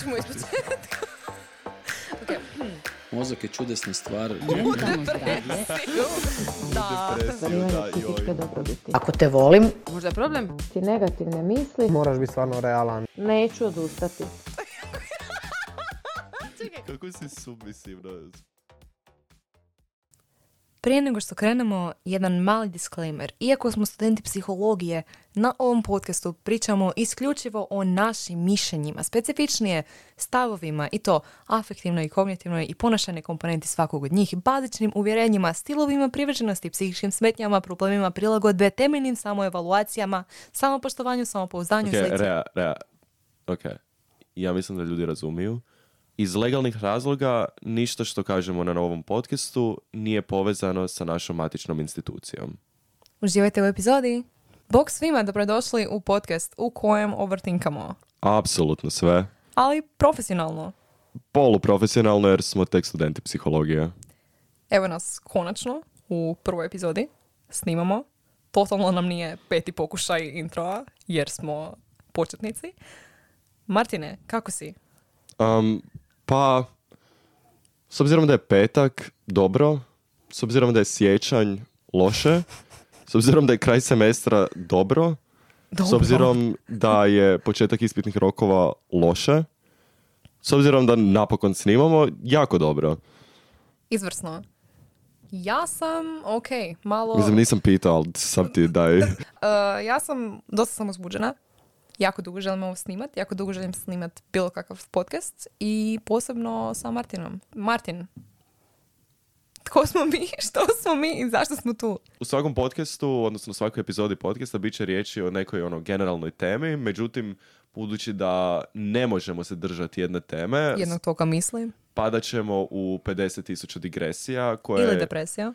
ćemo ispočetka. ok. Mozak je čudesna stvar. Mentalno zdravlje. Da. Ostvarivanje psihičke dobrobiti. Ako te volim, Možda je problem? Ti negativne misli, Moraš biti stvarno realan. neću odustati. Kako si submisivno? Prije nego što krenemo, jedan mali disclaimer. Iako smo studenti psihologije, na ovom podcastu pričamo isključivo o našim mišljenjima, specifičnije stavovima i to afektivnoj i kognitivnoj i ponašajnoj komponenti svakog od njih, bazičnim uvjerenjima, stilovima privrženosti, psihičkim smetnjama, problemima prilagodbe, temeljnim samoevaluacijama, samopoštovanju, samopouzdanju Ok, i rea, rea. Ok. Ja mislim da ljudi razumiju. Iz legalnih razloga ništa što kažemo na ovom podcastu nije povezano sa našom matičnom institucijom. Uživajte u epizodi. Bog svima, dobrodošli u podcast u kojem overtinkamo, Apsolutno sve. ali profesionalno. Poluprofesionalno jer smo tek studenti psihologije. Evo nas konačno u prvoj epizodi. Snimamo. Totalno nam nije peti pokušaj introa jer smo početnici. Martine, kako si? Um, pa, s obzirom da je petak, dobro. S obzirom da je sjećanj, loše. S obzirom da je kraj semestra, dobro. S obzirom da je početak ispitnih rokova loše. S obzirom da napokon snimamo, jako dobro. Izvrsno. Ja sam, ok, malo... Mislim, nisam pitao, ali sam ti daj. Uh, ja sam, dosta sam uzbuđena. Jako dugo želim ovo snimat. Jako dugo želim snimat bilo kakav podcast. I posebno sa Martinom. Martin, tko smo mi, što smo mi i zašto smo tu? U svakom podcastu, odnosno u svakoj epizodi podcasta, bit će riječi o nekoj ono generalnoj temi, međutim, budući da ne možemo se držati jedne teme, Jednog toga mislim. padat ćemo u 50.000 digresija koje... Ili depresija.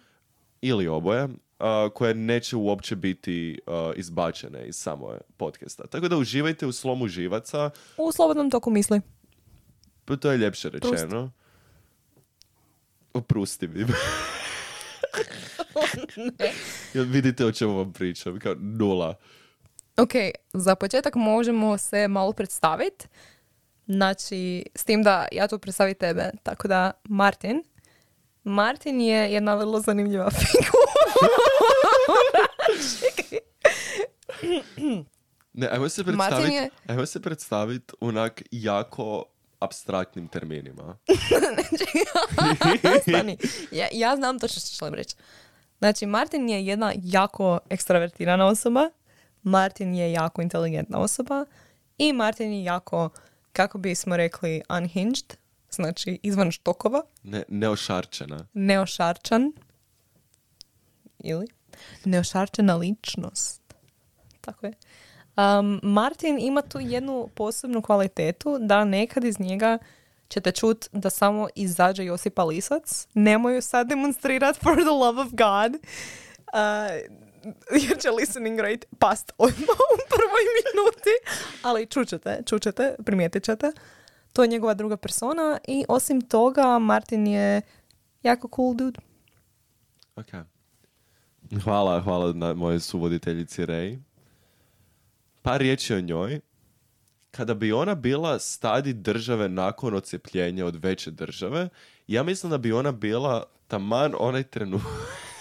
Ili oboje, a, koje neće uopće biti a, izbačene iz samog podcasta. Tako da uživajte u slomu živaca, U slobodnom toku misli. pa to je ljepše rečeno. Oprusti mi. Jel vidite o čemu vam pričam? Kao nula. Ok, za početak možemo se malo predstaviti. Znači, s tim da ja tu predstavim tebe. Tako da, Martin. Martin je jedna vrlo zanimljiva figura. Ne, ajmo se predstaviti, je- ajmo se predstaviti onak jako abstraktnim terminima. Stani. Ja, ja znam to što želim reći. Znači, Martin je jedna jako ekstravertirana osoba. Martin je jako inteligentna osoba. I Martin je jako, kako bismo rekli, unhinged. Znači, izvan štokova. Ne, neošarčena. Neošarčan. Ili? Neošarčena ličnost. Tako je. Um, Martin ima tu jednu posebnu kvalitetu da nekad iz njega ćete čut da samo izađe Josipa Lisac. Nemoj ju sad demonstrirat for the love of God. Uh, jer će listening rate past odmah u prvoj minuti. Ali čućete, čućete, primijetit ćete. To je njegova druga persona i osim toga Martin je jako cool dude. Ok. Hvala, hvala na moje suvoditeljici Rej. Par riječi o njoj. Kada bi ona bila stadi države nakon odcepljenja od veće države, ja mislim da bi ona bila taman onaj trenutak...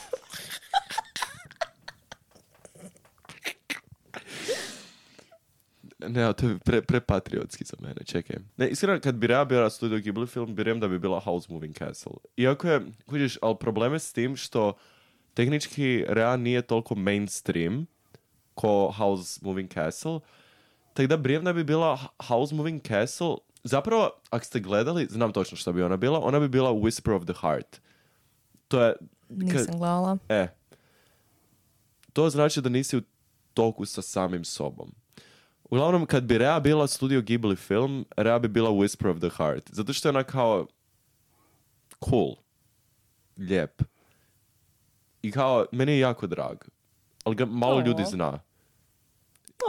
Ne, to je pre, prepatriotski za mene, čekaj. Ne, iskreno, kad bi Rea bila studio Ghibli film, vjerujem da bi bila House Moving Castle. Iako je, kužiš, ali problem je s tim što tehnički Rea nije toliko mainstream ko House Moving Castle, tako da brijem da bi bila House Moving Castle, zapravo, ako ste gledali, znam točno što bi ona bila, ona bi bila Whisper of the Heart. To je, Nisam gledala. E. To znači da nisi u toku sa samim sobom. Uglavnom, kad bi Rea bila studio Ghibli film, Rea bi bila Whisper of the Heart. Zato što je ona kao cool. Lijep. I kao, meni je jako drag. Ali ga malo Aw. ljudi zna.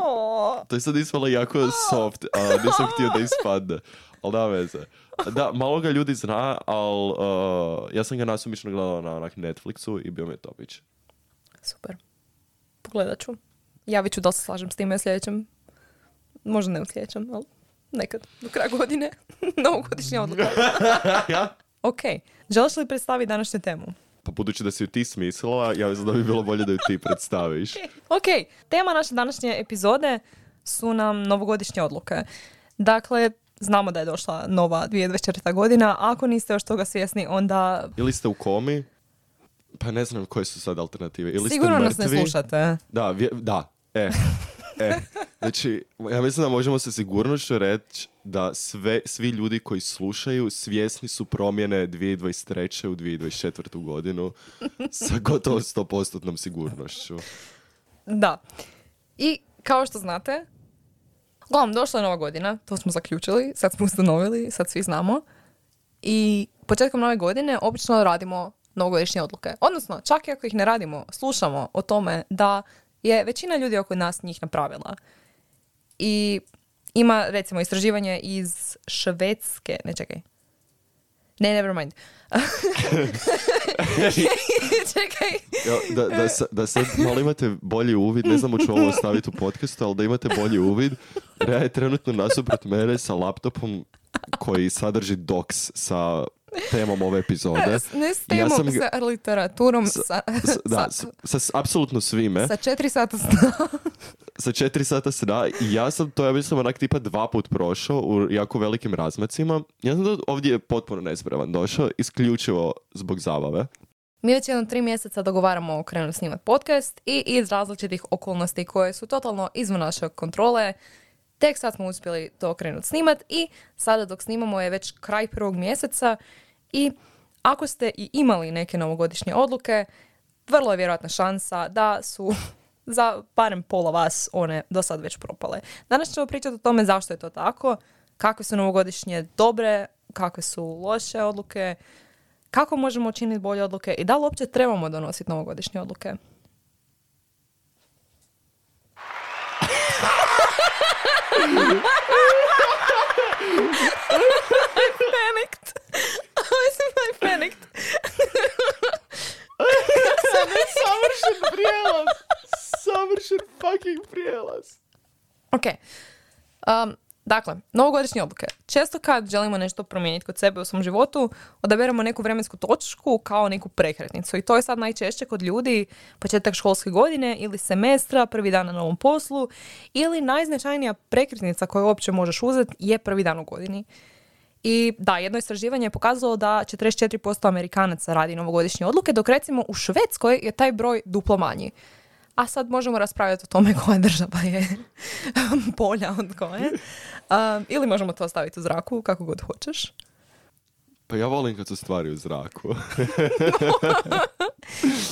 Oh, To je sad ispalo jako soft, a nisam htio da ispadne. Ali da veze. Da, malo ga ljudi zna, ali uh, ja sam ga nasumično gledala na onak Netflixu i bio mi je topić. super. Pogledat ću. Javit ću da se slažem s time sljedećem. Možda ne u sljedećem, ali nekad, do kraja godine, novogodišnja odluka. ok, želiš li predstaviti današnju temu? Pa budući da si ju ti smislila, ja mislim da bi bilo bolje da ju ti predstaviš. Ok, tema naše današnje epizode su nam novogodišnje odluke. Dakle, znamo da je došla nova 2024. godina. Ako niste još toga svjesni, onda Ili ste u komi, pa ne znam koje su sad alternative. Ili sigurno ste nas ne slušate. Da, vje- da, e. E, znači, ja mislim da možemo se sigurnošću reći da sve, svi ljudi koji slušaju svjesni su promjene 2023. u 2024. godinu sa gotovo 100% sigurnošću. Da. I kao što znate, uglavnom došla je nova godina, to smo zaključili, sad smo ustanovili, sad svi znamo. I početkom nove godine obično radimo novogodišnje odluke. Odnosno, čak i ako ih ne radimo, slušamo o tome da je većina ljudi oko nas njih napravila. I ima, recimo, istraživanje iz Švedske, ne čekaj, ne, never mind. čekaj. Ja, da, da, da sad malo imate bolji uvid, ne znam ću ovo staviti u podcastu, ali da imate bolji uvid, Rea je trenutno nasuprot mene sa laptopom koji sadrži docs sa temom ove epizode. Ne s I ja temom, sam sa literaturarom, sa, S- da, sa, sa apsolutno svime. sa četiri sata sna. sa četiri sata sna i ja sam to, ja mislim, onak tipa dva put prošao u jako velikim razmacima. Ja sam to ovdje potpuno nespreman došao, isključivo zbog zabave. Mi već jedno tri mjeseca dogovaramo krenuti snimati podcast i iz različitih okolnosti koje su totalno izvan naše kontrole, tek sad smo uspjeli to krenuti snimat i sada dok snimamo je već kraj prvog mjeseca i ako ste i imali neke novogodišnje odluke, vrlo je vjerojatna šansa da su za barem pola vas one do sad već propale. Danas ćemo pričati o tome zašto je to tako, kakve su novogodišnje dobre, kakve su loše odluke, kako možemo učiniti bolje odluke i da li uopće trebamo donositi novogodišnje odluke. Panicked. I panicked. Savršen prijelaz! Savršen fucking prijelaz! Ok. Um, dakle, novogodišnje odluke. Često kad želimo nešto promijeniti kod sebe u svom životu, odaberemo neku vremensku točku kao neku prekretnicu. I to je sad najčešće kod ljudi početak školske godine ili semestra, prvi dan na novom poslu ili najznačajnija prekretnica koju uopće možeš uzeti je prvi dan u godini. I da, jedno istraživanje je pokazalo da 44% Amerikanaca radi novogodišnje odluke, dok recimo u Švedskoj je taj broj duplo manji. A sad možemo raspravljati o tome koja država je bolja od koje. Um, ili možemo to staviti u zraku, kako god hoćeš. Pa ja volim kad su stvari u zraku.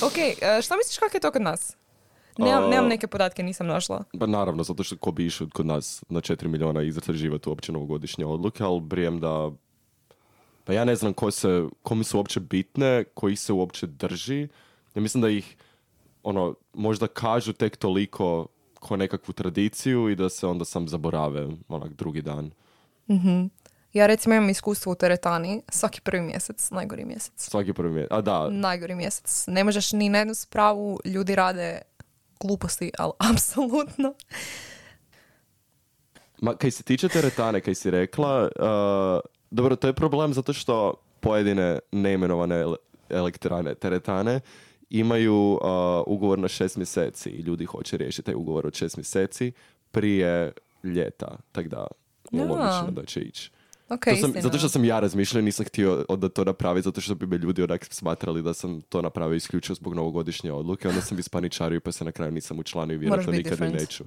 Ok, e, šta misliš kako je to kod nas? Nemam, nemam neke podatke, nisam našla. Pa naravno, zato što ko bi išao kod nas na 4 miliona istraživati uopće novogodišnje odluke, ali brijem da... Pa ja ne znam ko se, komi su uopće bitne, koji se uopće drži. Ja mislim da ih, ono, možda kažu tek toliko ko nekakvu tradiciju i da se onda sam zaborave onak drugi dan. Ja recimo imam iskustvo u teretani, svaki prvi mjesec, najgori mjesec. Svaki prvi mjesec. A da, Najgori mjesec. Ne možeš ni na jednu spravu, ljudi rade gluposti, ali apsolutno. Ma, kaj se tiče teretane, kaj si rekla, uh, dobro, to je problem zato što pojedine neimenovane ele- elektrane, teretane, imaju uh, ugovor na šest mjeseci i ljudi hoće riješiti taj ugovor od šest mjeseci prije ljeta, tako da je Ja. logično da će ići. Ok, To sam, zato što sam ja razmišljao, nisam htio da to napraviti, zato što bi me ljudi onak smatrali da sam to napravio isključivo zbog novogodišnje odluke, onda sam ispaničario pa se na kraju nisam učlanio i vjerojatno nikad ni different. neću.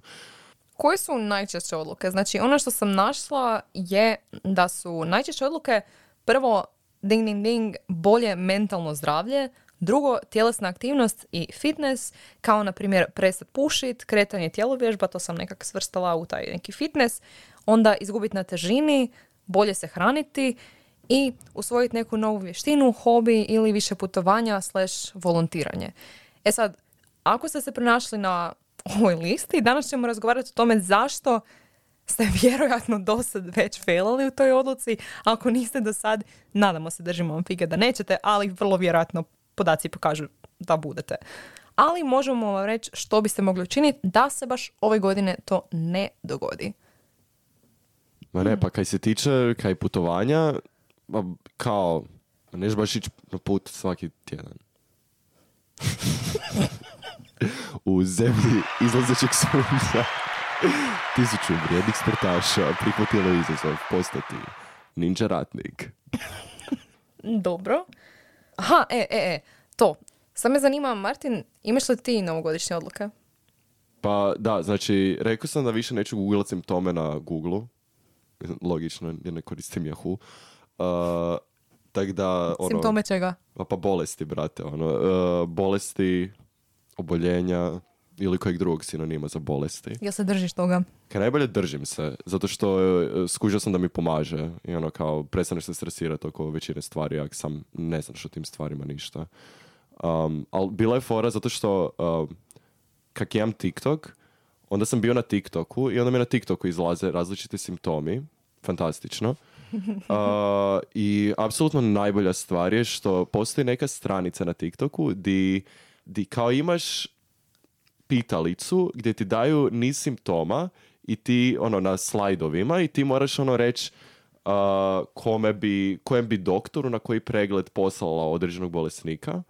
Koje su najčešće odluke? Znači, ono što sam našla je da su najčešće odluke prvo, ding, ding, ding, bolje mentalno zdravlje, drugo, tjelesna aktivnost i fitness, kao na primjer prestat pušit, kretanje tjelovježba, to sam nekak svrstala u taj neki fitness, onda izgubiti na težini, bolje se hraniti i usvojiti neku novu vještinu, hobi ili više putovanja slash volontiranje. E sad, ako ste se pronašli na ovoj listi, danas ćemo razgovarati o tome zašto ste vjerojatno do sad već failali u toj odluci. Ako niste do sad, nadamo se, držimo vam fige da nećete, ali vrlo vjerojatno podaci pokažu da budete. Ali možemo vam reći što biste mogli učiniti da se baš ove godine to ne dogodi. Ma ne, pa kaj se tiče kaj putovanja, ma kao, neš baš ići na put svaki tjedan. U zemlji izlazećeg sunca tisuću vrijednih sportaša prihvatilo izazov postati ninja ratnik. Dobro. Aha, e, e, e, to. Sad me zanima, Martin, imaš li ti novogodišnje odluke? Pa da, znači, rekao sam da više neću googlat simptome na Google. Logično, jer ne koristim Yahoo. Uh, tak da, ono... Simptome čega? Pa, pa bolesti, brate, ono, uh, bolesti, oboljenja ili kojeg drugog sinonima za bolesti. Jel se držiš toga? Kaj najbolje držim se, zato što uh, skužio sam da mi pomaže i ono kao prestaneš se stresirati oko većine stvari, ako sam ne znaš o tim stvarima ništa. Um, ali bila je fora zato što um, kak imam TikTok, onda sam bio na TikToku i onda mi na TikToku izlaze različiti simptomi, fantastično. Uh, I apsolutno najbolja stvar je što postoji neka stranica na TikToku di, di kao imaš pitalicu gdje ti daju niz simptoma i ti ono na slajdovima i ti moraš ono reći uh, kome bi, kojem bi doktoru na koji pregled poslala određenog bolesnika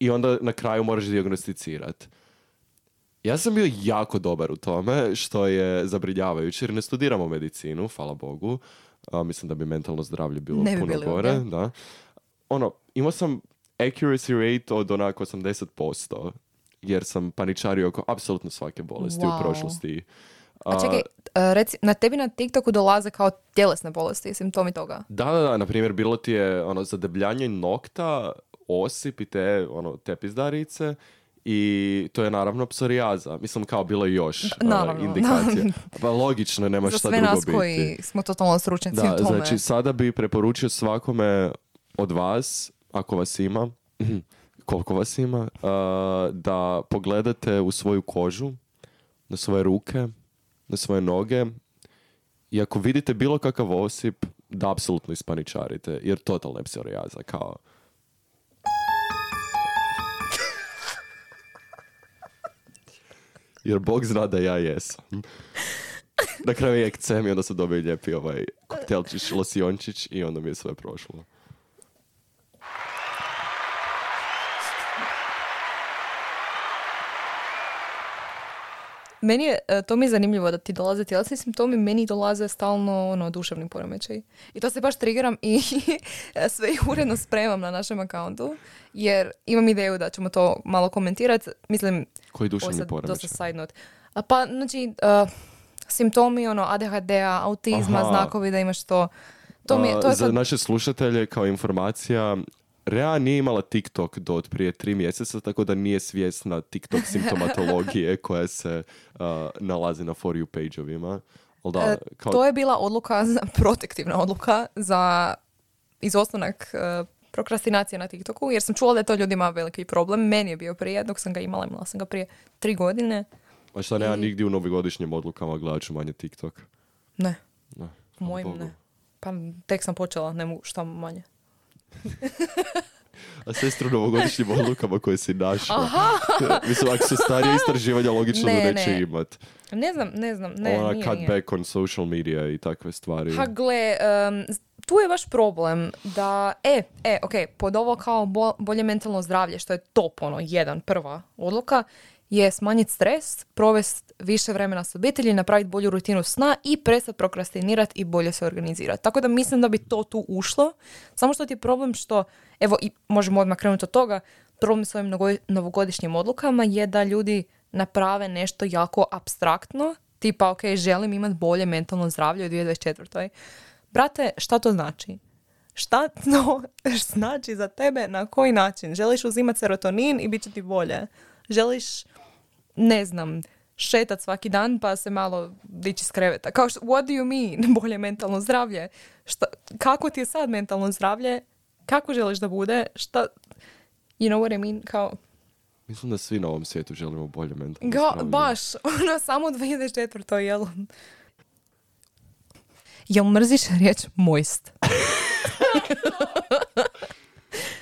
i onda na kraju moraš dijagnosticirati. Ja sam bio jako dobar u tome, što je zabrinjavajuće, jer ne studiramo medicinu, hvala Bogu. A, mislim da bi mentalno zdravlje bilo Ne bi puno gore. Da. Ono, imao sam accuracy rate od onako 80%, jer sam paničario oko apsolutno svake bolesti Wow. u prošlosti. A čekaj, e, reci, na tebi na TikToku dolaze kao tjelesne bolesti, simptomi toga. Da, da, da, na primjer, bilo ti je ono, zadebljanje nokta, osip i te ono, te pizdarice i to je naravno psorijaza. Mislim, kao bilo je još ono, naravno, indikacija. Pa logično, nema Za šta sve drugo nas biti. koji smo totalno stručnjaci Da, u tome. znači sada bi preporučio svakome od vas, ako vas ima, koliko vas ima, uh, da pogledate u svoju kožu, na svoje ruke, na svoje noge i ako vidite bilo kakav osip, da apsolutno ispaničarite, jer totalna je psorijaza, kao... Jer Bog zna da ja jesam. Na kraju je ekcem i onda sam dobio lijepi ovaj koktelčić, losiončić i onda mi je sve prošlo. Meni je, e, to mi je zanimljivo da ti dolaze tjelesni simptomi, meni dolaze stalno ono, duševni poremećaj. I to se baš trigeram i sve ih uredno spremam na našem akauntu, jer imam ideju da ćemo to malo komentirati. Mislim, Koji duševni poremećaj? dosta side note. A pa, znači, e, simptomi ono, ADHD-a, autizma, Aha. znakovi da imaš to. To mi je, to je za sad- naše slušatelje kao informacija, Rea nije imala TikTok do od prije tri mjeseca, tako da nije svjesna TikTok simptomatologije koja se a, nalazi na For You page-ovima. Ali da, E, kao, To je bila odluka, za- protektivna odluka za izostanak e, prokrastinacije na TikToku, jer sam čula da je to ljudima veliki problem. Meni je bio prije, dok sam ga imala, imala sam ga prije tri godine. a šta nema nigdje u novogodišnjim odlukama gledat ću manje TikTok. Ne, Ne, mojim Bogu. ne. Pa tek sam počela, ne mogu šta manje. A sestru novogodišnjim odlukama koje si našla. Mislim, ako su starije istraživanja, logično Ne, da neće ne. imat. Ne znam, ne znam, ne, Ona nije, cut nije. back on social media i takve stvari. Ha gle, tu je baš problem da, e, e, ok, pod ovo kao bo- bolje mentalno zdravlje, što je top, ono, jedan, prva odluka, je smanjiti stres, provesti više vremena s obitelji, napraviti bolju rutinu sna i prestati prokrastinirati i bolje se organizirati. Tako da mislim da bi to tu ušlo, samo što ti je problem što, evo, i možemo odmah krenuti od toga, problem s ovim novogodišnjim odlukama je da ljudi naprave nešto jako abstraktno, tipa, ok, želim imati bolje mentalno zdravlje u 2024. Brate, šta to znači? Šta to znači za tebe, na koji način? Želiš uzimati serotonin i bit će ti bolje? Želiš, ne znam, šetat svaki dan pa se malo dići s kreveta. Kao što, what do you mean? Bolje mentalno zdravlje? Šta, kako ti je sad mentalno zdravlje? Kako želiš da bude? Šta, you know what I mean? Kao, Mislim da svi na ovom svijetu želimo bolje mentalno Ga, zdravlje. baš, ono samo 2024. jel? Jel mrziš riječ moist?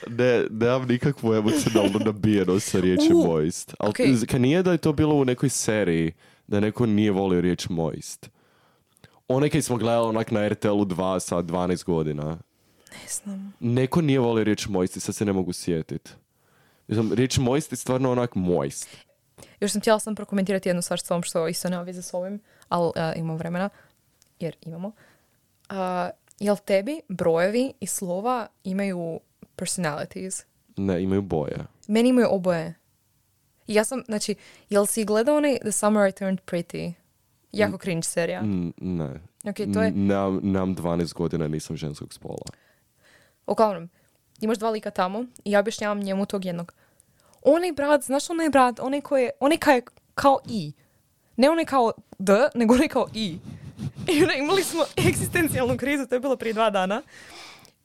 Ne, nemam nikakvu emocionalnu nabijenost sa riječi U, moist. Ali okej. kad nije da je to bilo u nekoj seriji, da neko nije volio riječ moist. Onaj kaj smo gledali onak na RTL-u 2 sa 12 godina. Ne znam. Neko nije volio riječ moisti, sad se ne mogu sjetit. Znam, riječ moist je stvarno onak moist. Još sam htjela sam prokomentirati jednu stvar s tom što isto nema veze s ovim, ali a, imamo vremena, jer imamo. A, jel tebi brojevi i slova imaju personalities? Ne, imaju boje. Meni imaju oboje. Ja sam, znači, jel si gledao onaj The Summer I Turned Pretty? Jako cringe serija. Mm, ne. Ok, to je- N- Nemam, nemam 12 godina, nisam ženskog spola. Uglavnom, imaš dva lika tamo i ja objašnjavam njemu tog jednog. Onaj brat, znaš onaj brat, onaj koji je, onaj je kao i. Ne onaj kao d, nego onaj kao i. I onda imali smo egzistencijalnu krizu, to je bilo prije dva dana.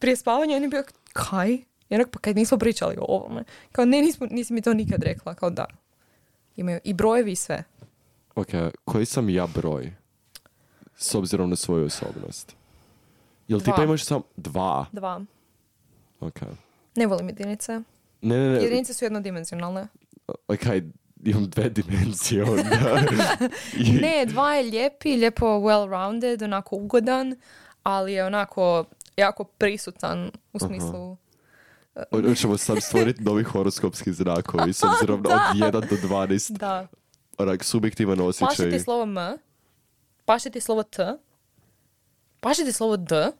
Prije spavanja, on je bio, kaj? I onak, pa kad nismo pričali o ovome. Kao, ne, nismo, nisi mi to nikad rekla. Kao, da. Imaju i brojevi i sve. Ok, koji sam ja broj? S obzirom na svoju osobnost. Jel ti pa imaš sam dva? Dva. Ok. Ne volim jedinice. Ne, ne, ne. Jedinice su jednodimenzionalne. Ok, imam dve dimenzije onda. I- Ne, dva je lijepi, lijepo well-rounded, onako ugodan, ali je onako jako prisutan u smislu... O- Hoćemo sam stvoriti novi horoskopski znakovi s obzirom na od 1 do 12. Da. Onak, subjektivan Paše osjećaj. ti slovo M, paše ti slovo T, paše ti slovo D,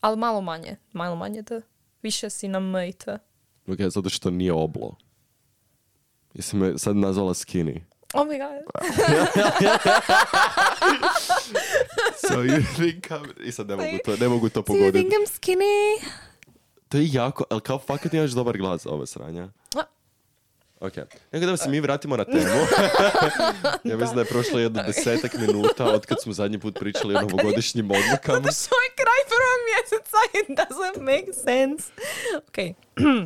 ali malo manje. Malo manje D. Više si na M i T. Ok, zato što nije oblo. Jesi me sad nazvala skinny. Oh my god. So you think I'm... I sad ne mogu to, ne mogu to Do you pogoditi. think I'm skinny? To je jako, ali kao fakat imaš dobar glas ove sranja. Ok, nego da se mi vratimo na temu. ja mislim da je prošlo jedno desetak minuta od kad smo zadnji put pričali o novogodišnjim odlukama. Što je kraj prvog mjeseca, it doesn't make sense. Ok.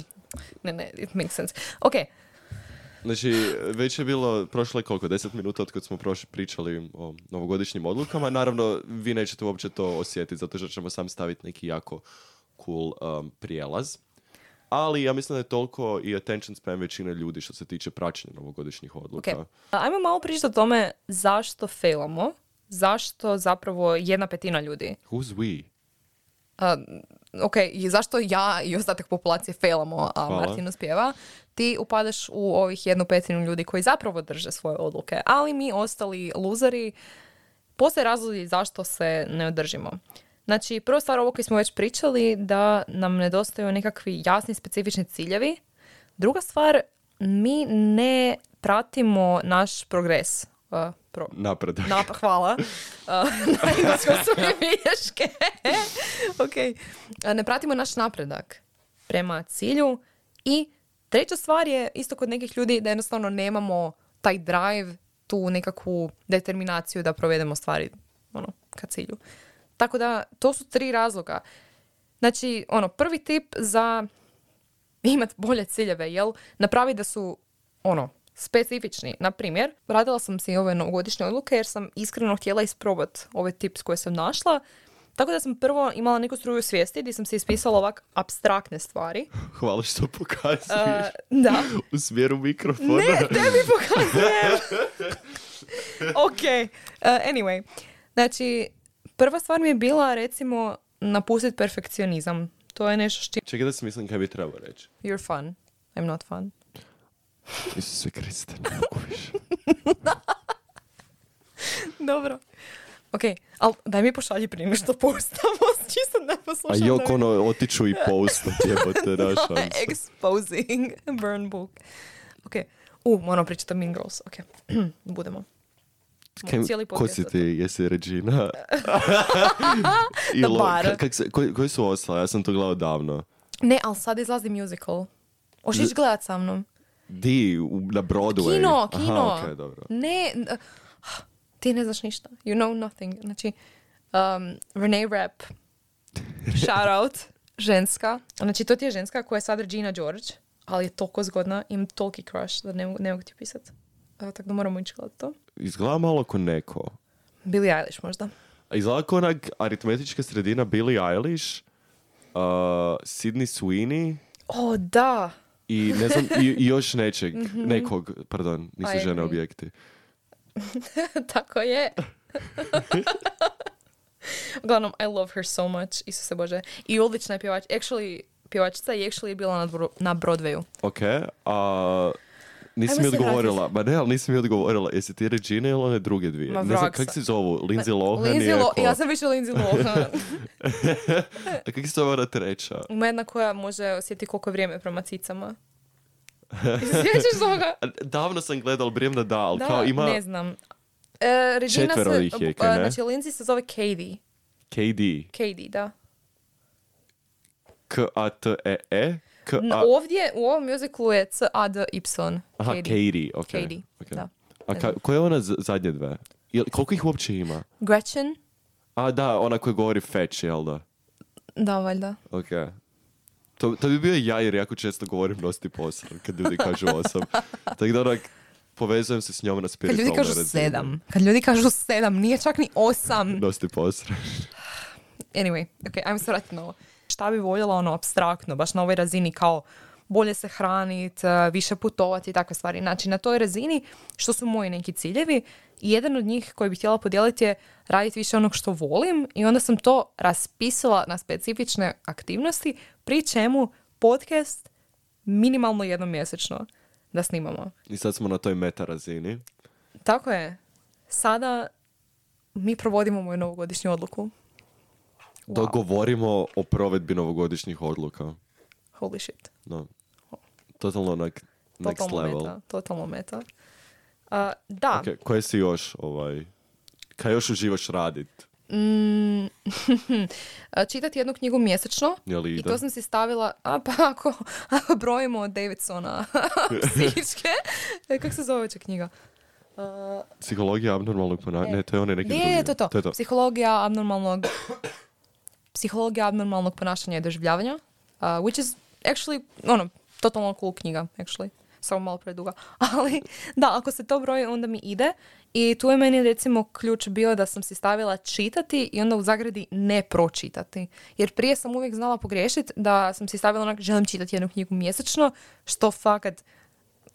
ne, ne, it makes sense. Ok, Znači, već je bilo, prošlo je koliko, deset minuta od kad smo prošli, pričali o novogodišnjim odlukama. Naravno, vi nećete uopće to osjetiti, zato što ćemo sam staviti neki jako cool um, prijelaz. Ali ja mislim da je toliko i attention span većine ljudi što se tiče praćenja novogodišnjih odluka. Ok. Ajmo malo pričati o tome zašto failamo. Zašto zapravo jedna petina ljudi. Who's we? A, ok, i zašto ja i ostatak populacije failamo, a Hvala. Martin uspjeva. Ti upadaš u ovih jednu petinu ljudi koji zapravo drže svoje odluke. Ali mi ostali luzeri, postoje razlozi zašto se ne održimo. Znači, prva stvar ovo koji smo već pričali, da nam nedostaju nekakvi jasni specifični ciljevi. Druga stvar, mi ne pratimo naš progres. Uh, pro, Napredak. Nap, hvala. Uh, su mi bilješke. ok. Uh, Ne pratimo naš napredak prema cilju. I treća stvar je isto kod nekih ljudi da jednostavno nemamo taj drive, tu nekakvu determinaciju da provedemo stvari ono, ka cilju. Tako da, to su tri razloga. Znači, ono, prvi tip za imati bolje ciljeve, jel? Napravi da su, ono, specifični. Na primjer, radila sam si ove novogodišnje odluke jer sam iskreno htjela isprobat ove tips koje sam našla. Tako da sam prvo imala neku struju svijesti gdje sam se ispisala ovak abstraktne stvari. Hvala što pokazuješ Uh, da. u smjeru mikrofona. Ne, tebi pokazujem. ok, uh, anyway. Znači, prva stvar mi je bila, recimo, napustiti perfekcionizam. To je nešto što... Čekaj da si mislim kaj bi trebao reći. You're fun. I'm not fun. Isuse Kriste, ne mogu više. Dobro. Ok, ali daj mi pošalji prije nego što postamo, čisto ne A poslušam. jok da mi- ono, otiču i post, jebote, naš šansa. Exposing burn book. Ok, u, moram pričati o Mean Girls. Ok, budemo. Ko si ti? Jesi Regina? Ili, bar. kak se, koji, koji su ostali? Ja sam to gledao davno. Ne, ali sad izlazi musical. Ići gledat sa mnom? Di, u, na Broadway? Kino, kino. Aha, okej, dobro. Ne, n- ti ne znaš ništa. You know nothing. Znači, um, Renee Rapp, shout out, ženska. Znači, to ti je ženska koja je sad Regina George, ali je toliko zgodna, imam toliki crush da ne, ne mogu ti pisat. Uh, tako da moramo ići gledat to. Izgleda malo ko neko. Billie Eilish možda. Izgleda kao onak aritmetička sredina Billie Eilish, uh, Sydney Sweeney O, da. I ne znam, i, i još nečeg, nekog, pardon, nisu I žene objekti. tako je. Uglavnom, I love her so much, Isuse Bože. I odlična je pjevač, actually, pjevačica i actually je bila na, Bro- na Broadwayu. Ok, a... Nisi mi odgovorila, ma ne, ali nisi mi odgovorila. Jesi ti Regina ili one druge dvije? Ma ne znam, kak se zovu? Lindsay Lohan Lindsay Lo- ja sam više Lindsay Lohan. A kak se zove ona treća? Ima jedna koja može osjetiti koliko je vrijeme prema cicama. Sjećaš toga? Davno sam gledal, brijem da da, ali Da, kao ima ne znam. E, Regina Četvero se, ih je, e, kaj ne? znači Lindsay se zove Katie. KD. Katie, da. K-A-T-E-E? K A... Ovdje u ovom musiclu je C-A-D-Y. Aha, Katie, ok. Katie, ok. da. A ka, koje je ona zadnje dve? Jel, koliko ih uopće ima? Gretchen? A da, ona koja govori fetch, jel da? Da, valjda. Ok. To, to bi bio ja jer jako često govorim nosti posao kad ljudi kažu osam. Tako da onak povezujem se s njom na Kad spiritualnoj ljudi kažu razini. sedam. Kad ljudi kažu sedam, nije čak ni osam. Dosti posre. Anyway, ok, ajmo se vratiti na ovo. Šta bi voljela ono abstraktno, baš na ovoj razini kao bolje se hranit, eh, više putovati i takve stvari. Znači na toj razini što su moji neki ciljevi i jedan od njih koji bih htjela podijeliti je raditi više onog što volim i onda sam to raspisala na specifične aktivnosti pri čemu podcast minimalno jednom mjesečno da snimamo. I sad smo na toj meta razini. Tako je. Sada mi provodimo moju novogodišnju odluku. Dok govorimo o provedbi novogodišnjih odluka. Holy shit. No. Totalno onak next Totalno level. meta. Totalno meta. A, da. Ok, koje si još, ovaj, kaj još uživaš radit? Mm, čitati jednu knjigu mjesečno. I to sam si stavila, a pa ako, ako brojimo od Davidsona psihičke, e, kako se zove veća knjiga? A, Psihologija abnormalnog ponašanja? Ne, to je onaj neki je, drugi. je, to to. to, je to. Psihologija abnormalnog psihologija abnormalnog ponašanja i doživljavanja, uh, which is actually, ono, totalno cool knjiga, actually. Samo malo preduga. Ali, da, ako se to broji, onda mi ide. I tu je meni, recimo, ključ bio da sam si stavila čitati i onda u zagradi ne pročitati. Jer prije sam uvijek znala pogriješiti da sam si stavila onak, želim čitati jednu knjigu mjesečno, što fakat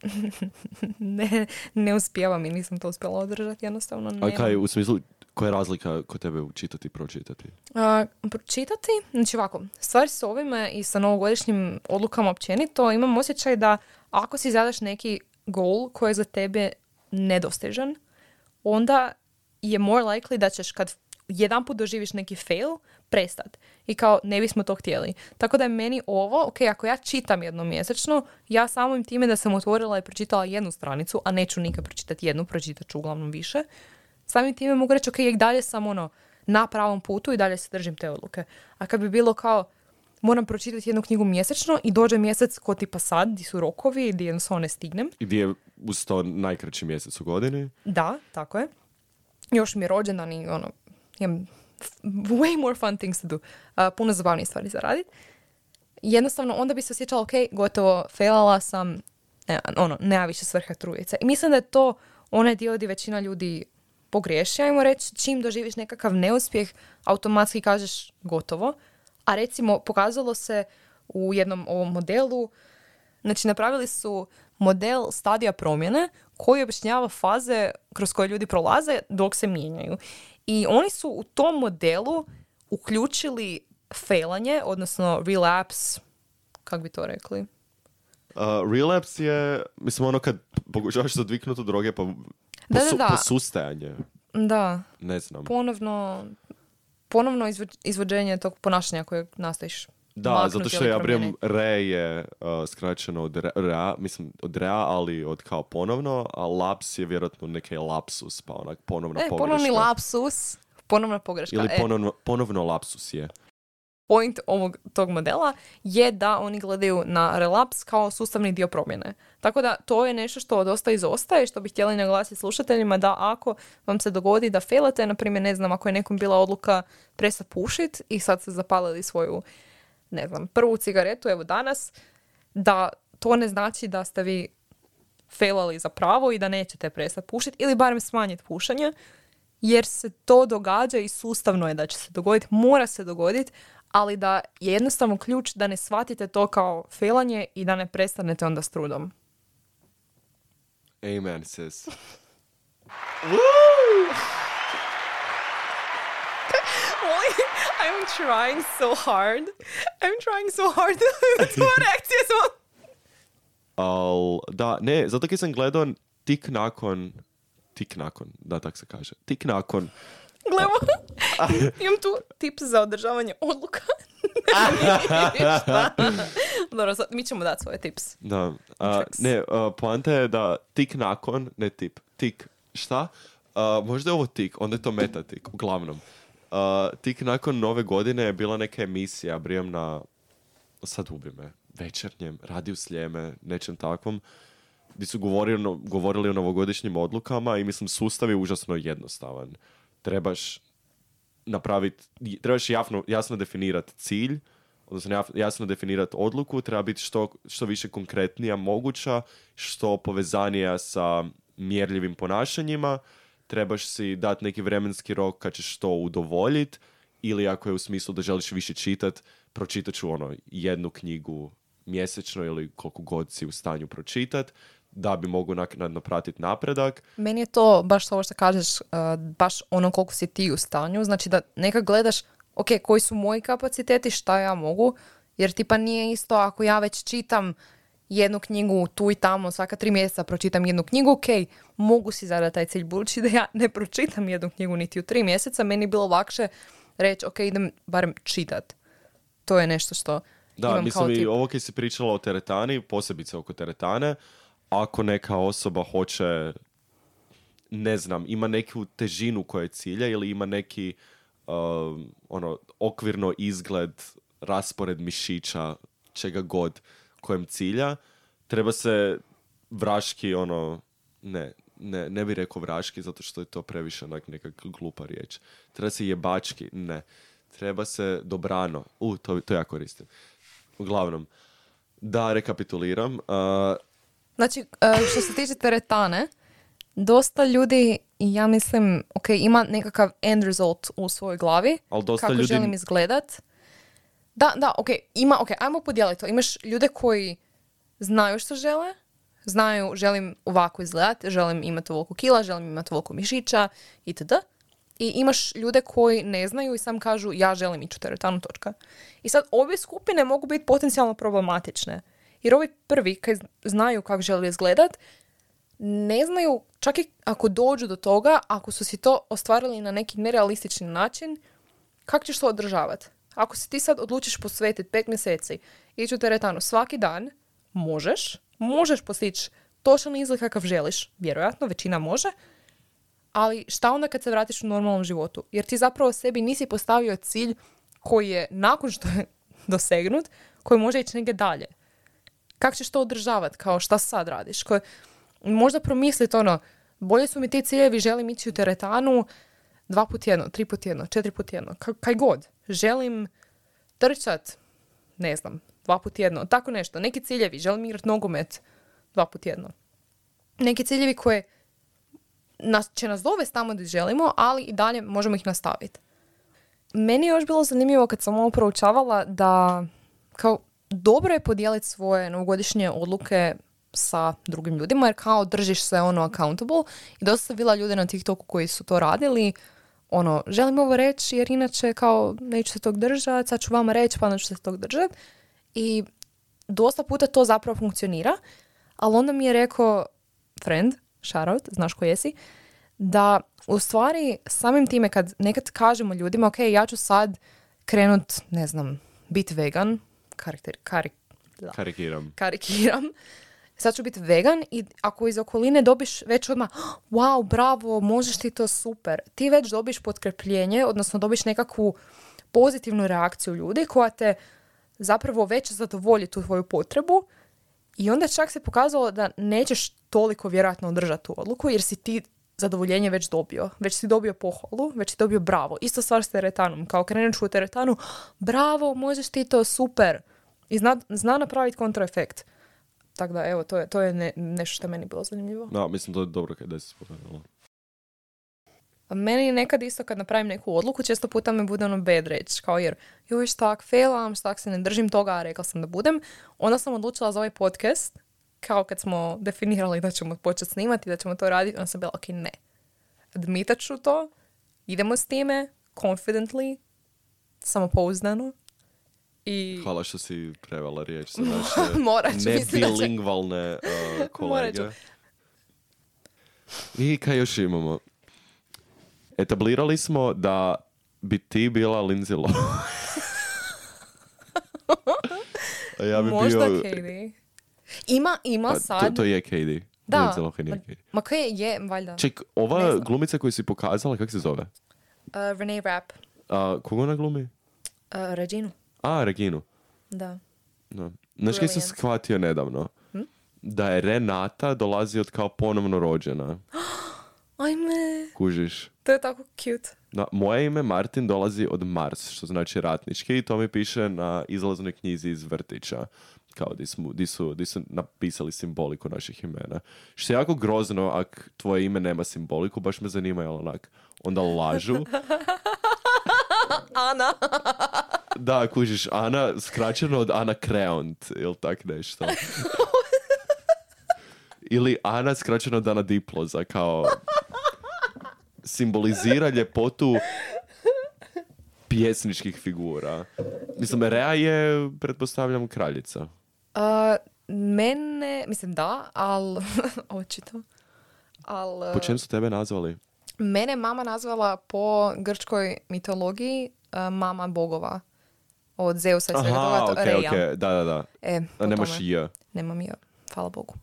ne, ne uspijevam i nisam to uspjela održati, jednostavno. A nemam. kaj, u smislu, koja je razlika kod tebe čitati i pročitati? A, pročitati, znači ovako, stvari s ovime i sa novogodišnjim odlukama općenito, imam osjećaj da ako si zadaš neki goal koji je za tebe nedostižan, onda je more likely da ćeš kad jedan put doživiš neki fail, prestat. I kao, ne bismo to htjeli. Tako da je meni ovo, ok, ako ja čitam jednom mjesečno, ja samim time da sam otvorila i pročitala jednu stranicu, a neću nikad pročitati jednu, pročitat ću uglavnom više, samim time mogu reći, ok, i dalje sam ono, na pravom putu i dalje se držim te odluke. A kad bi bilo kao, moram pročitati jednu knjigu mjesečno i dođe mjesec ko tipa sad, di su rokovi, di jednostavno ne stignem, I gdje je uz to najkraći mjesec u godini? da, tako je. Još mi je rođendan i ono, imam way more fun things to do. Uh, puno zabavnije stvari za radit. Jednostavno, onda bi se osjećala, ok, gotovo, failala sam, ne, ono, nema više svrha trujice. I mislim da je to onaj dio gdje većina ljudi pogriješi, ajmo reći, čim doživiš nekakav neuspjeh, automatski kažeš gotovo. A recimo, pokazalo se u jednom ovom modelu, Znači, napravili su model stadija promjene koji objašnjava faze kroz koje ljudi prolaze dok se mijenjaju. I oni su u tom modelu uključili failanje, odnosno relapse, kako bi to rekli? Uh, relapse je, mislim, ono kad pokušavaš se odviknuti od droge, pa Da, posu- da, da. posustajanje. Da, Ne znam. ponovno, ponovno izvo- izvođenje tog ponašanja kojeg nastojiš Da, zato što ja promijeniti. re je uh, skraćeno od re, rea, mislim od rea, ali od kao ponovno, a laps je vjerojatno neki lapsus, pa onak ponovna E, pogreška. ponovni lapsus, ponovna pogreška. Ili E, ponovno, ponovno lapsus je. Point ovog tog modela je da oni gledaju na relaps kao sustavni dio promjene. Tako da to je nešto što dosta izostaje, što bih htjela naglasiti slušateljima da ako vam se dogodi da failate, na primjer, ne znam, ako je nekom bila odluka prestat pušit i sad ste zapalili svoju, ne znam, prvu cigaretu, evo danas, da to ne znači da ste vi failali za pravo i da nećete prestati pušiti ili barem smanjiti pušanje, jer se to događa i sustavno je da će se dogoditi, mora se dogoditi, ali da je jednostavno ključ da ne shvatite to kao failanje i da ne prestanete onda s trudom. Amen, sis. I'm trying so hard. I'm trying so hard. Tvoja reakcija je samo... Al, da, ne, zato kad sam gledao tik nakon, tik nakon, da tak se kaže, tik nakon, Gledamo, imam tu tips za održavanje odluka. Dobro, sad, mi ćemo dati svoje tips. da, a, ne, a, poanta je da tik nakon, ne tip, tik, šta? A, možda je ovo tik, onda je to meta tik, uglavnom. A, tik nakon nove godine je bila neka emisija, brijem na, sad ubi me, večernjem, radiju sljeme, nečem takvom, gdje su govorili, o- govorili o novogodišnjim odlukama i mislim sustav je užasno jednostavan. Trebaš napraviti, trebaš jasno, jasno definirati cilj, odnosno jasno definirati odluku, treba biti što, što više konkretnija moguća, što povezanija sa mjerljivim ponašanjima, trebaš si dati neki vremenski rok kad ćeš to udovoljiti, ili ako je u smislu da želiš više čitat, pročitat ću ono jednu knjigu mjesečno ili koliko god si u stanju pročitat, da bi mogu naknadno pratiti napredak. Meni je to baš ovo što kažeš, uh, baš ono koliko si ti u stanju. Znači da nekak gledaš, ok, koji su moji kapaciteti, šta ja mogu, jer tipa nije isto ako ja već čitam jednu knjigu tu i tamo, svaka tri mjeseca pročitam jednu knjigu, ok, mogu si zadati taj cilj, budući da ja ne pročitam jednu knjigu niti u tri mjeseca, meni je bilo lakše reći, ok, idem barem čitat. To je nešto što Da, imam kao mislim i tip. ovo kad si pričala o teretani, posebice oko teretane, ako neka osoba hoće, ne znam, ima neku težinu koje cilja ili ima neki uh, ono, okvirno izgled, raspored mišića, čega god kojem cilja, treba se vraški, ono, ne, ne, ne bi rekao vraški, zato što je to previše onak neka glupa riječ. Treba se jebački, ne. Treba se dobrano. U, to, to ja koristim. Uglavnom, da rekapituliram. uh, Znači, e, što se tiče teretane, dosta ljudi, ja mislim, ok, ima nekakav end result u svojoj glavi, Ali dosta kako ljudi- želim izgledat. Da, da, ok, ima, ok, ajmo podijeliti to. Imaš ljude koji znaju što žele, znaju, želim ovako izgledat, želim imati ovoliko kila, želim imati ovoliko mišića, itd. I imaš ljude koji ne znaju i sam kažu ja želim ići u teretanu, točka. I sad obje skupine mogu biti potencijalno problematične. Jer ovi prvi, kad znaju kako žele izgledat, ne znaju, čak i ako dođu do toga, ako su si to ostvarili na neki nerealistični način, kako ćeš to održavati? Ako se ti sad odlučiš posvetiti pet mjeseci, ići u teretanu svaki dan, možeš, možeš postići točan izgled kakav želiš, vjerojatno, većina može, ali šta onda kad se vratiš u normalnom životu? Jer ti zapravo sebi nisi postavio cilj koji je, nakon što je dosegnut, koji može ići negdje dalje. Kako ćeš to održavati? Kao šta sad radiš? Koje, možda promisliti ono, bolje su mi ti ciljevi, želim ići u teretanu dva put jedno, tri put jedno, četiri put jedno, ka- kaj god. Želim trčat, ne znam, dva put jedno, tako nešto. Neki ciljevi, želim igrati nogomet dva put jedno. Neki ciljevi koje nas, će nas dovesti tamo gdje želimo, ali i dalje možemo ih nastaviti. Meni je još bilo zanimljivo kad sam ovo proučavala da kao dobro je podijeliti svoje novogodišnje odluke sa drugim ljudima jer kao držiš se ono accountable i dosta sam bila ljude na TikToku koji su to radili ono, želim ovo reći jer inače kao neću se tog držati, sad ću vama reći pa onda se tog držati i dosta puta to zapravo funkcionira, ali onda mi je rekao friend, shoutout, znaš ko jesi, da u stvari samim time kad nekad kažemo ljudima, ok, ja ću sad krenut, ne znam, biti vegan, karakter, karik, da, Karikiram. karikiram, sad ću biti vegan i ako iz okoline dobiš već odmah, wow, bravo, možeš ti to super, ti već dobiš potkrepljenje, odnosno dobiš nekakvu pozitivnu reakciju ljudi koja te zapravo već zadovolji tu tvoju potrebu i onda čak se pokazalo da nećeš toliko vjerojatno održati tu odluku jer si ti zadovoljenje već dobio. Već si dobio pohvalu, već si dobio bravo. Isto stvar s teretanom. Kao krenut ću u teretanu, bravo, možeš ti to, super. I zna, zna napraviti kontraefekt. Tako da, evo, to je, to je ne- nešto što je meni bilo zanimljivo. Da, mislim to je dobro kad si spomenula. Meni nekad isto kad napravim neku odluku, često puta me bude ono bad reći, kao jer joj štak failam, štak se ne držim toga, a rekla sam da budem. Onda sam odlučila za ovaj podcast, kao kad smo definirali da ćemo početi snimati, da ćemo to raditi, onda sam bila, ok, ne. Admitat ću to, idemo s time, confidently, samopouzdano. I Hvala što si prevela riječ za naše nebilingvalne uh, kolege. I kaj još imamo? Etablirali smo da bi ti bila Lindsay Lohan. Ja bi možda bio... Katie. Ima, ima Pa, to, sad. to je Katie. Da. Lindsay je Ma- Katie. Ma kaj je, valjda. Ček, ova glumica koju si pokazala, kako se zove? Uh, Renee Rapp. A, koga ona glumi? Uh, Reginu. A, Reginu. Da. No. Znaš kaj sam shvatio nedavno? Hm? Da je Renata dolazi od kao ponovno rođena. Ajme, Kužiš? to je tako cute. Da, moje ime Martin dolazi od Mars, što znači ratnički i to mi piše na izlaznoj knjizi iz vrtića. Kao di, smo, di, su, di su napisali simboliku naših imena. Što je jako grozno ako tvoje ime nema simboliku, baš me zanima jel onak. Onda lažu. Ana. Da, kužiš, Ana, skraćeno od Ana Kreont, ili tak nešto. Ili Ana skraćeno od Ana Diploza, kao simbolizira ljepotu pjesničkih figura. Mislim, Rea je, pretpostavljam, kraljica. Uh, mene, mislim da, ali očito. Al, Po čem su tebe nazvali? mene mama nazvala po grčkoj mitologiji uh, mama bogova. Od Zeusa i svega Aha, okej, Reja. okej, da, da, da. E, A nemaš. J. Nemam ja, hvala Bogu.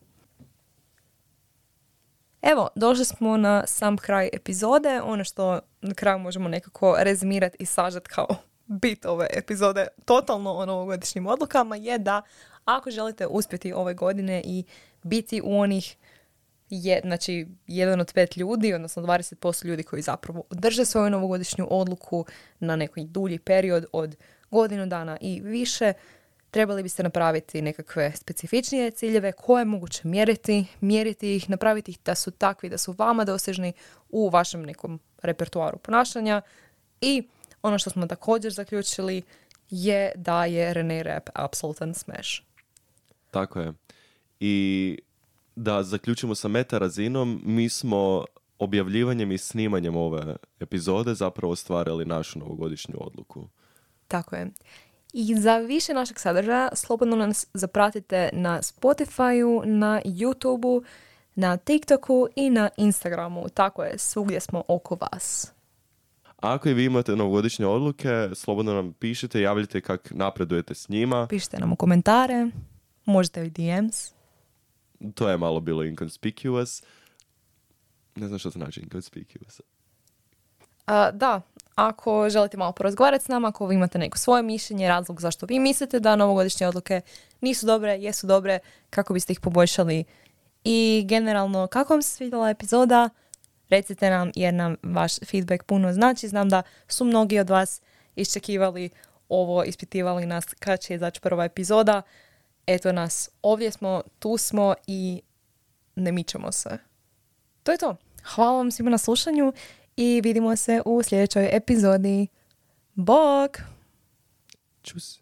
Evo, došli smo na sam kraj epizode. Ono što na kraju možemo nekako rezimirati i sažeti kao bit ove epizode totalno o novogodišnjim odlukama je da ako želite uspjeti ove godine i biti u onih je, znači, jedan od pet ljudi, odnosno 20% ljudi koji zapravo drže svoju novogodišnju odluku na neki dulji period od godinu dana i više, trebali biste napraviti nekakve specifičnije ciljeve koje je moguće mjeriti, mjeriti ih, napraviti ih da su takvi, da su vama dosežni u vašem nekom repertuaru ponašanja i ono što smo također zaključili je da je René Rap apsolutan smash. Tako je. I da zaključimo sa meta razinom, mi smo objavljivanjem i snimanjem ove epizode zapravo stvarali našu novogodišnju odluku. Tako je. I za više našeg sadržaja slobodno nas zapratite na Spotifyu, na YouTubeu, na TikToku i na Instagramu. Tako je, svugdje smo oko vas. Ako i vi imate novogodišnje odluke, slobodno nam pišite, javljate kak napredujete s njima. Pišite nam u komentare, možete i DMs. To je malo bilo inconspicuous. Ne znam što znači inconspicuous. A, da, ako želite malo porazgovarati s nama, ako vi imate neko svoje mišljenje, razlog zašto vi mislite da novogodišnje odluke nisu dobre, jesu dobre, kako biste ih poboljšali i generalno kako vam se svidjela epizoda, recite nam jer nam vaš feedback puno znači. Znam da su mnogi od vas iščekivali ovo, ispitivali nas kad će izaći prva epizoda. Eto nas, ovdje smo, tu smo i ne mičemo se. To je to. Hvala vam svima na slušanju i vidimo se u sljedećoj epizodi. Bog! Čus.